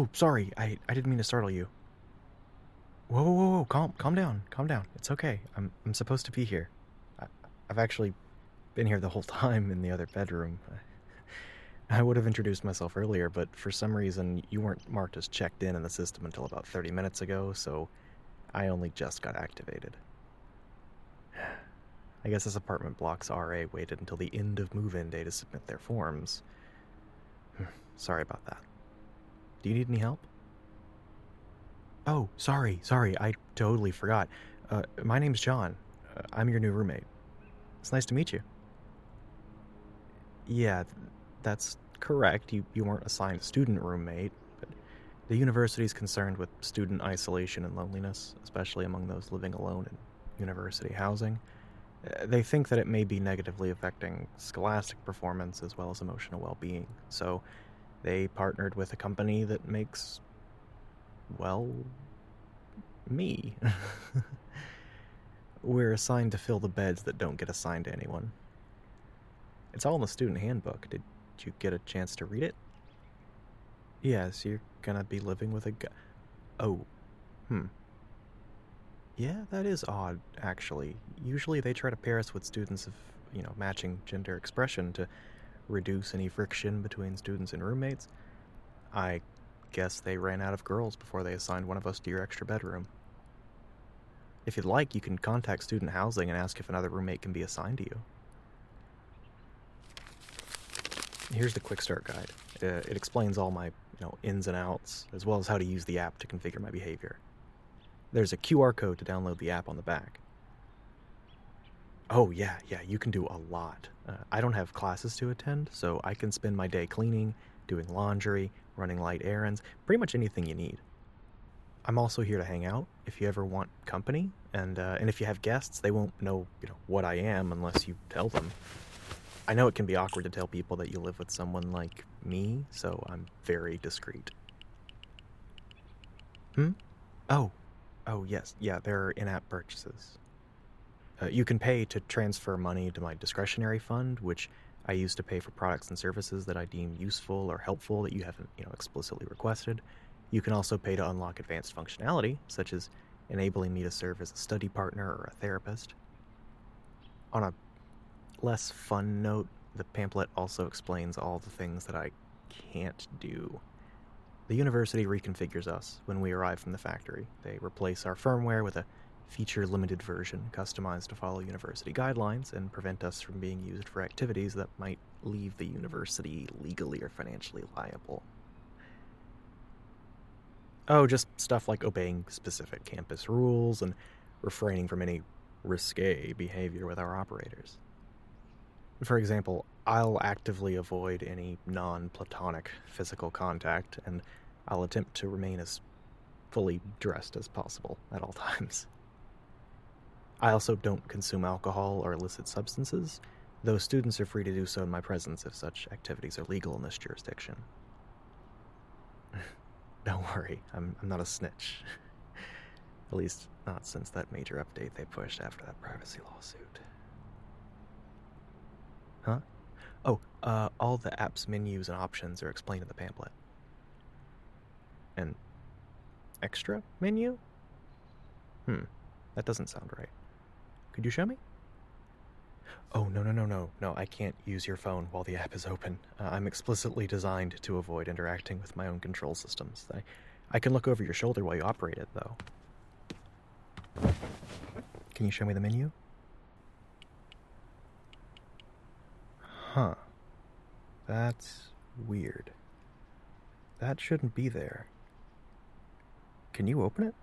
Oh, sorry. I, I didn't mean to startle you. Whoa, whoa, whoa, whoa. Calm, calm down. Calm down. It's okay. I'm, I'm supposed to be here. I, I've actually been here the whole time in the other bedroom. I would have introduced myself earlier, but for some reason you weren't marked as checked in in the system until about 30 minutes ago, so I only just got activated. I guess this apartment block's RA waited until the end of move in day to submit their forms. Sorry about that. Do you need any help? Oh, sorry, sorry, I totally forgot. Uh, my name's John. Uh, I'm your new roommate. It's nice to meet you. Yeah, that's correct. You, you weren't assigned a student roommate, but the university is concerned with student isolation and loneliness, especially among those living alone in university housing. Uh, they think that it may be negatively affecting scholastic performance as well as emotional well being, so they partnered with a company that makes, well, me. We're assigned to fill the beds that don't get assigned to anyone. It's all in the student handbook. Did you get a chance to read it? Yes, you're gonna be living with a guy. Oh, hmm. Yeah, that is odd, actually. Usually they try to pair us with students of, you know, matching gender expression to reduce any friction between students and roommates. I guess they ran out of girls before they assigned one of us to your extra bedroom. If you'd like, you can contact student housing and ask if another roommate can be assigned to you. Here's the quick start guide. Uh, it explains all my you know ins and outs, as well as how to use the app to configure my behavior. There's a QR code to download the app on the back. Oh yeah, yeah, you can do a lot. Uh, I don't have classes to attend, so I can spend my day cleaning, doing laundry, running light errands, pretty much anything you need. I'm also here to hang out if you ever want company, and uh, and if you have guests, they won't know you know what I am unless you tell them. I know it can be awkward to tell people that you live with someone like me, so I'm very discreet. Hmm? Oh. Oh, yes. Yeah, there are in app purchases. Uh, you can pay to transfer money to my discretionary fund, which I use to pay for products and services that I deem useful or helpful that you haven't, you know, explicitly requested. You can also pay to unlock advanced functionality, such as enabling me to serve as a study partner or a therapist. On a less fun note, the pamphlet also explains all the things that I can't do. The university reconfigures us when we arrive from the factory. They replace our firmware with a feature limited version customized to follow university guidelines and prevent us from being used for activities that might leave the university legally or financially liable. Oh, just stuff like obeying specific campus rules and refraining from any risque behavior with our operators. For example, I'll actively avoid any non platonic physical contact, and I'll attempt to remain as fully dressed as possible at all times. I also don't consume alcohol or illicit substances, though students are free to do so in my presence if such activities are legal in this jurisdiction. don't worry, I'm, I'm not a snitch. At least, not since that major update they pushed after that privacy lawsuit. Huh? Oh, uh, all the app's menus and options are explained in the pamphlet. An extra menu? Hmm, that doesn't sound right. Could you show me? Oh, no, no, no, no, no, I can't use your phone while the app is open. Uh, I'm explicitly designed to avoid interacting with my own control systems. I, I can look over your shoulder while you operate it, though. Can you show me the menu? Huh. That's weird. That shouldn't be there. Can you open it?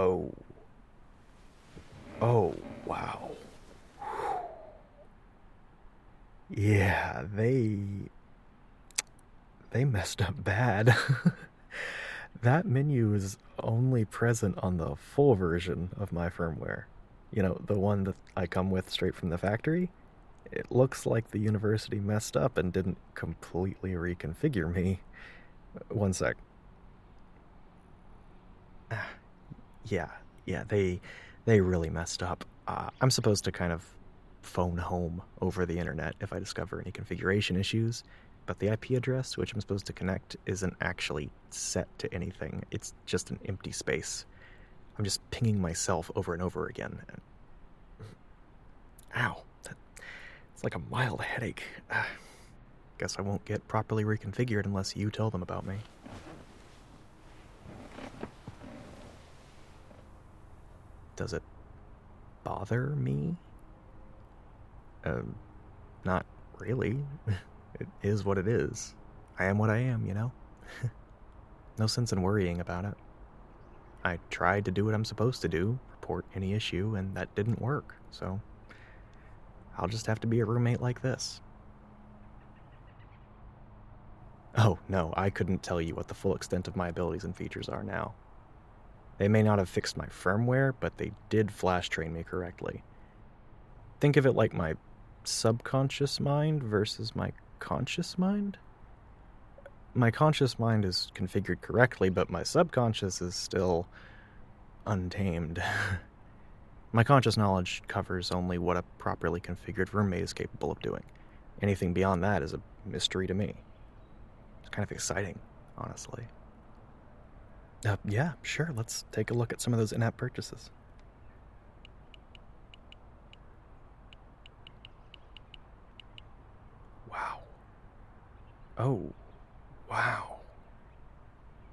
Oh. Oh, wow. Yeah, they. They messed up bad. that menu is only present on the full version of my firmware you know, the one that I come with straight from the factory, it looks like the university messed up and didn't completely reconfigure me. One sec. Ah. Yeah, yeah, they they really messed up. Uh, I'm supposed to kind of phone home over the internet if I discover any configuration issues, but the IP address which I'm supposed to connect isn't actually set to anything. It's just an empty space. I'm just pinging myself over and over again. Ow. That, it's like a mild headache. Guess I won't get properly reconfigured unless you tell them about me. Does it bother me? Um, not really. it is what it is. I am what I am, you know? no sense in worrying about it. I tried to do what I'm supposed to do, report any issue, and that didn't work, so I'll just have to be a roommate like this. Oh, no, I couldn't tell you what the full extent of my abilities and features are now. They may not have fixed my firmware, but they did flash train me correctly. Think of it like my subconscious mind versus my conscious mind? My conscious mind is configured correctly, but my subconscious is still untamed. my conscious knowledge covers only what a properly configured roommate is capable of doing. Anything beyond that is a mystery to me. It's kind of exciting, honestly. Uh, yeah, sure. Let's take a look at some of those in app purchases. Wow. Oh, wow.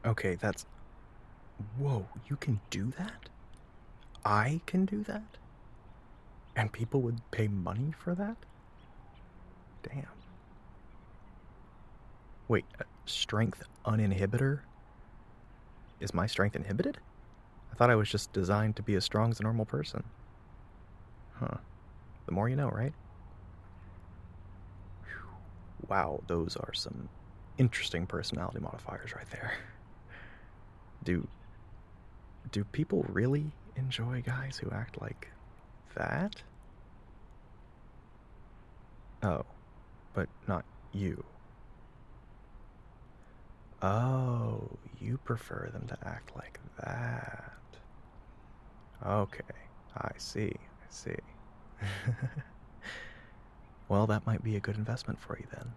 Okay, that's. Whoa, you can do that? I can do that? And people would pay money for that? Damn. Wait, strength uninhibitor? Is my strength inhibited? I thought I was just designed to be as strong as a normal person. Huh. The more you know, right? Whew. Wow, those are some interesting personality modifiers right there. Do do people really enjoy guys who act like that? Oh, but not you. Oh, you prefer them to act like that. Okay, I see, I see. well, that might be a good investment for you then.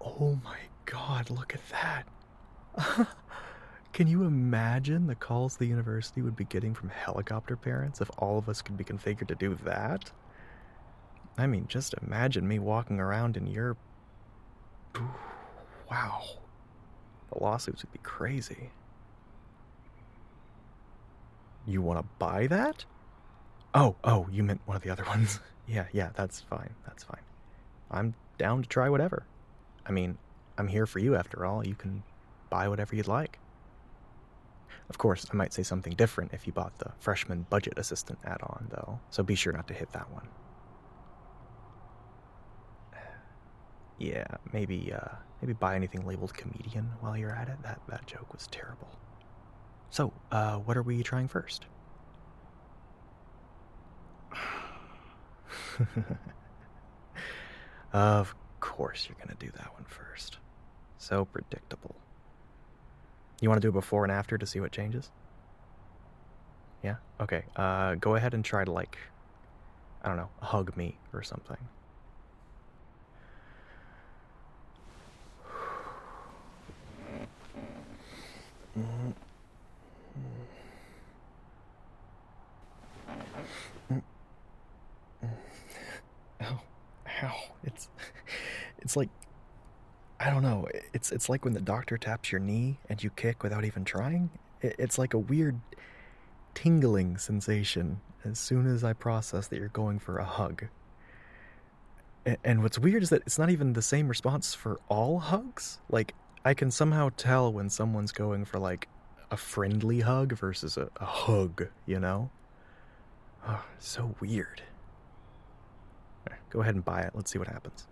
Oh my god, look at that. Can you imagine the calls the university would be getting from helicopter parents if all of us could be configured to do that? I mean, just imagine me walking around in your Wow. The lawsuits would be crazy. You want to buy that? Oh, oh, you meant one of the other ones. yeah, yeah, that's fine. That's fine. I'm down to try whatever. I mean, I'm here for you after all. You can buy whatever you'd like. Of course, I might say something different if you bought the freshman budget assistant add on, though, so be sure not to hit that one. Yeah, maybe uh, maybe buy anything labeled comedian while you're at it. That that joke was terrible. So, uh, what are we trying first? of course, you're gonna do that one first. So predictable. You want to do before and after to see what changes? Yeah. Okay. Uh, go ahead and try to like, I don't know, hug me or something. Oh, ow. It's it's like I don't know. It's it's like when the doctor taps your knee and you kick without even trying. It's like a weird tingling sensation as soon as I process that you're going for a hug. And what's weird is that it's not even the same response for all hugs. Like I can somehow tell when someone's going for like a friendly hug versus a, a hug, you know? Oh, so weird. Right, go ahead and buy it. Let's see what happens.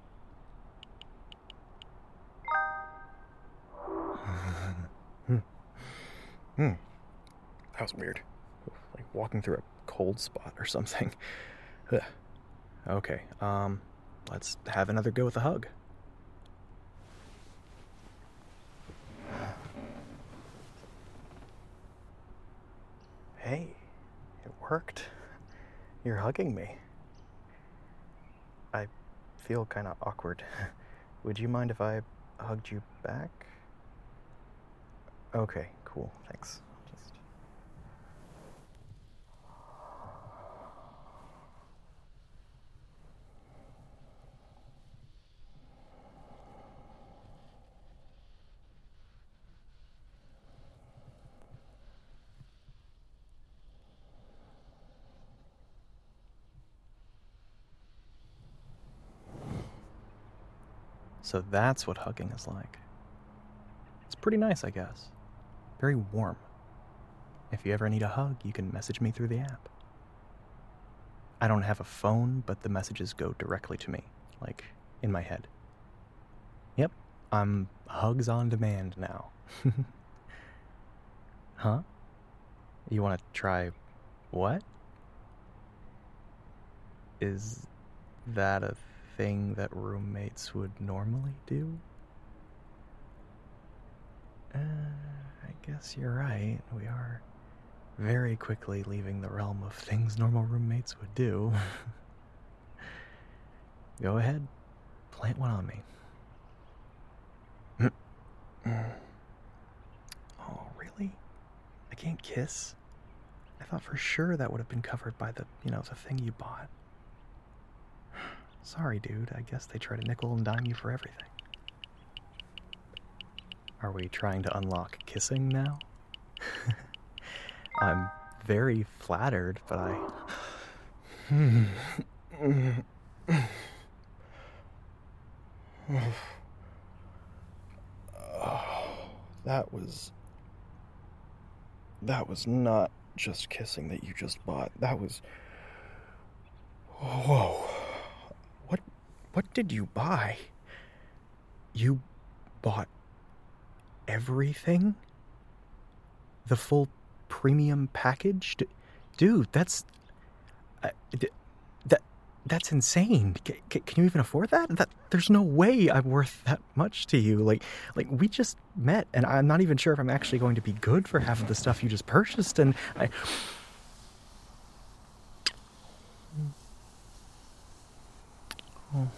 hmm. Hmm. That was weird. Like walking through a cold spot or something. okay, um, let's have another go with a hug. Hey, it worked. You're hugging me. I feel kind of awkward. Would you mind if I hugged you back? Okay, cool. Thanks. Just So that's what hugging is like. It's pretty nice, I guess. Very warm. If you ever need a hug, you can message me through the app. I don't have a phone, but the messages go directly to me, like in my head. Yep, I'm hugs on demand now. huh? You want to try what? Is that a thing that roommates would normally do? Uh, I guess you're right. We are very quickly leaving the realm of things normal roommates would do. Go ahead, plant one on me. oh, really? I can't kiss? I thought for sure that would have been covered by the, you know, the thing you bought. Sorry, dude. I guess they try to nickel and dime you for everything. Are we trying to unlock kissing now? I'm very flattered, but I. that was. That was not just kissing that you just bought. That was. Whoa. What did you buy? You bought everything? The full premium package? D- dude, that's uh, d- that that's insane. C- c- can you even afford that? That there's no way I'm worth that much to you. Like like we just met and I'm not even sure if I'm actually going to be good for half of the stuff you just purchased and I Oh.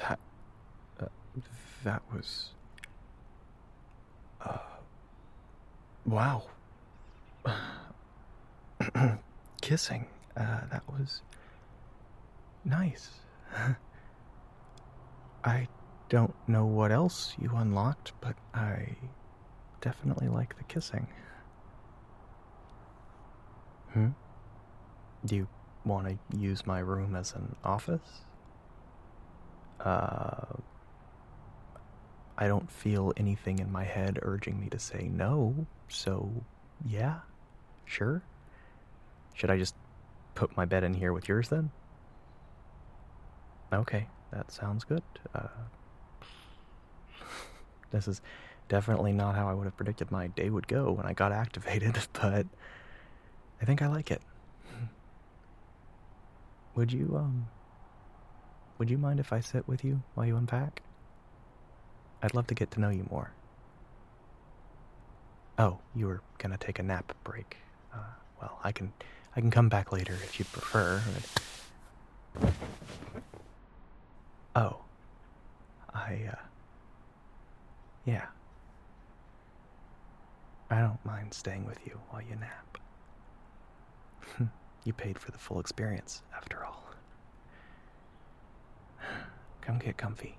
That. Uh, that was. Uh. Wow. Kissing. Uh, that was. Nice. I don't know what else you unlocked, but I definitely like the kissing. Hmm? Do you want to use my room as an office? Uh. I don't feel anything in my head urging me to say no, so yeah, sure. Should I just put my bed in here with yours then? Okay, that sounds good. Uh, this is definitely not how I would have predicted my day would go when I got activated, but I think I like it. Would you, um, would you mind if I sit with you while you unpack? I'd love to get to know you more. Oh, you were gonna take a nap break. Uh, well, I can, I can come back later if you prefer. Oh, I, uh, yeah. I don't mind staying with you while you nap. you paid for the full experience, after all. Come get comfy,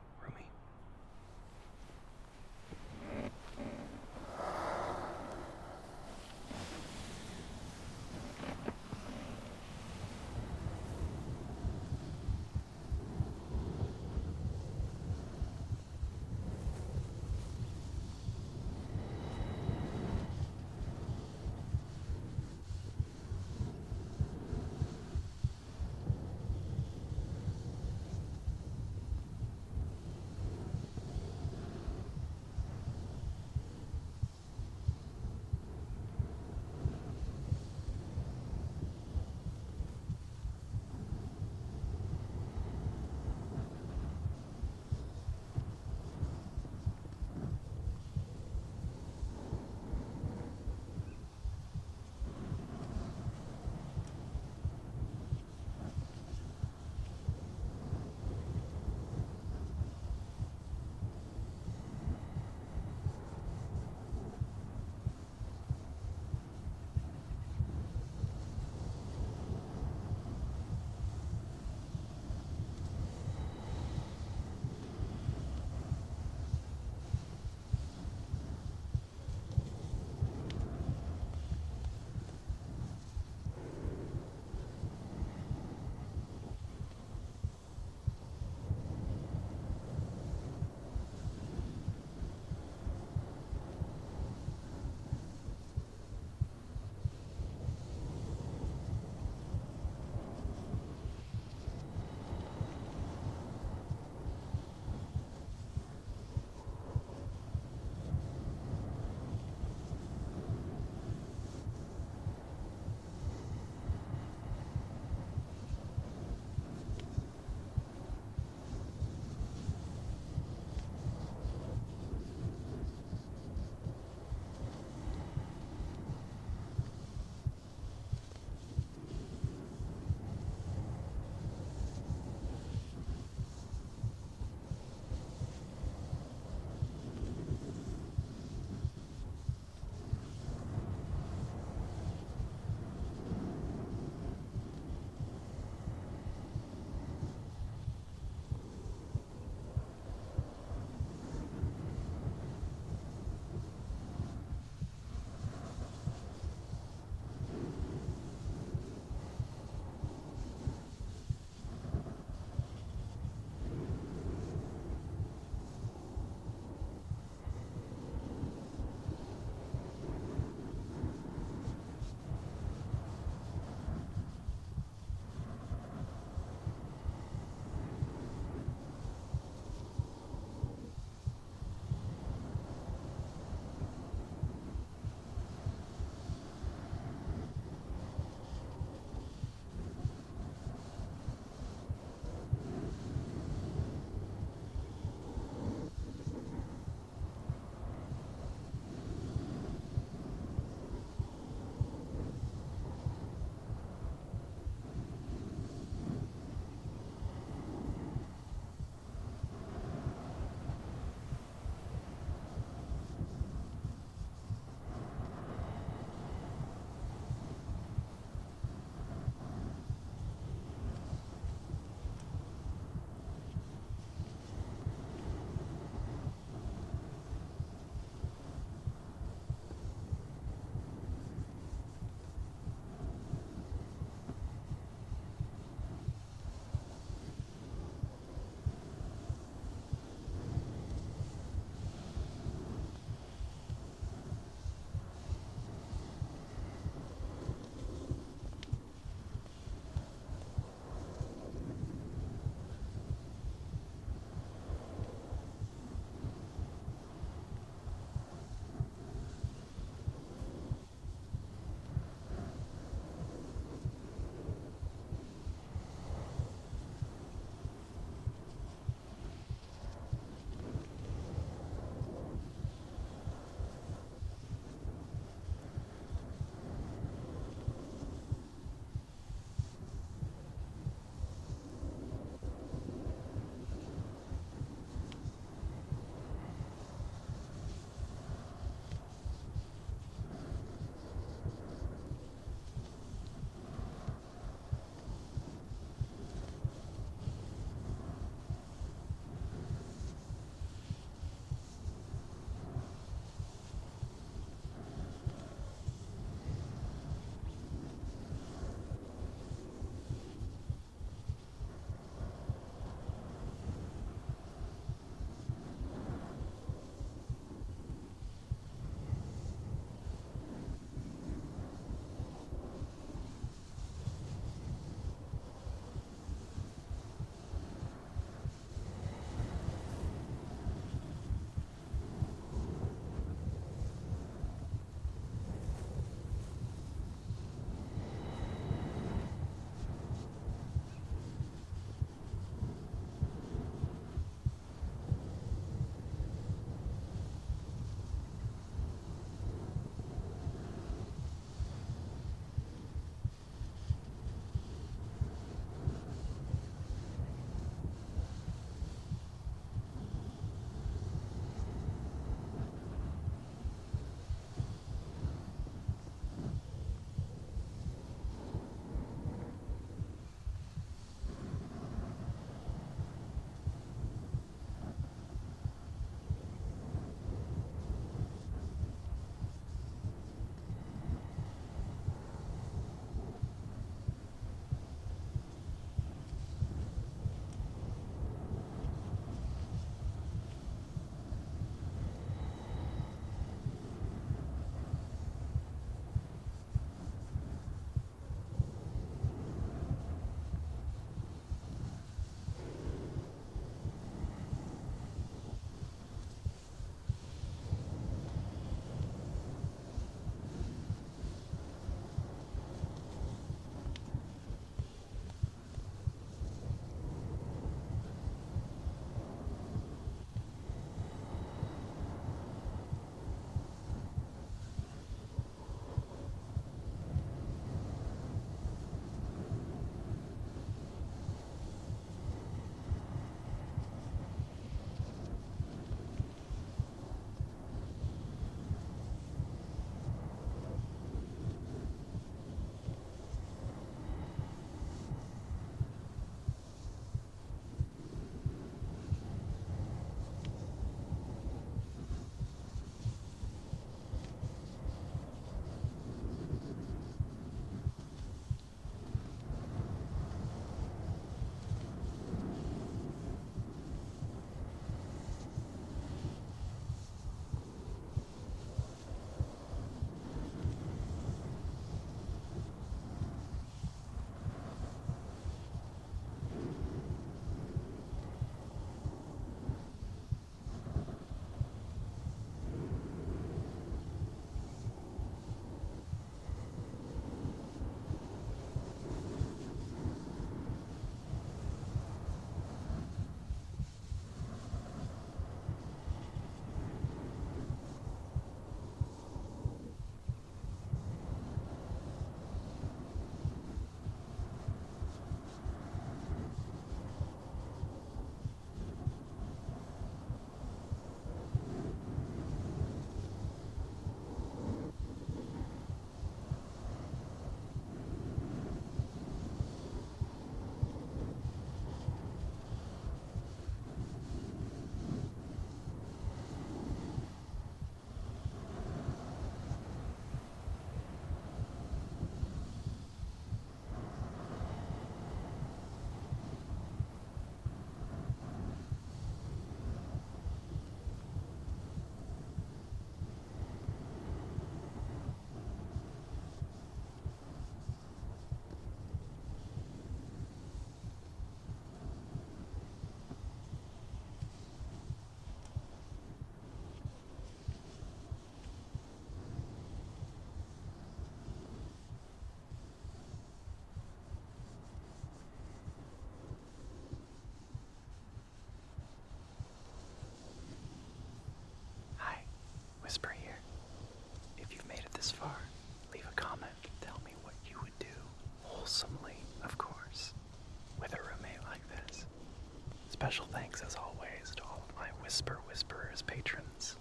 Whisper Whisperer's patrons.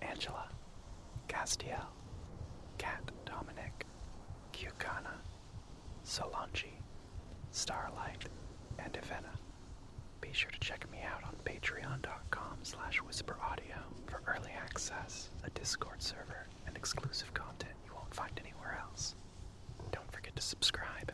Angela, Castiel, Cat Dominic, Kyukana, Solange, Starlight, and Ivana. Be sure to check me out on patreon.com slash whispurraudio for early access, a Discord server, and exclusive content you won't find anywhere else. Don't forget to subscribe.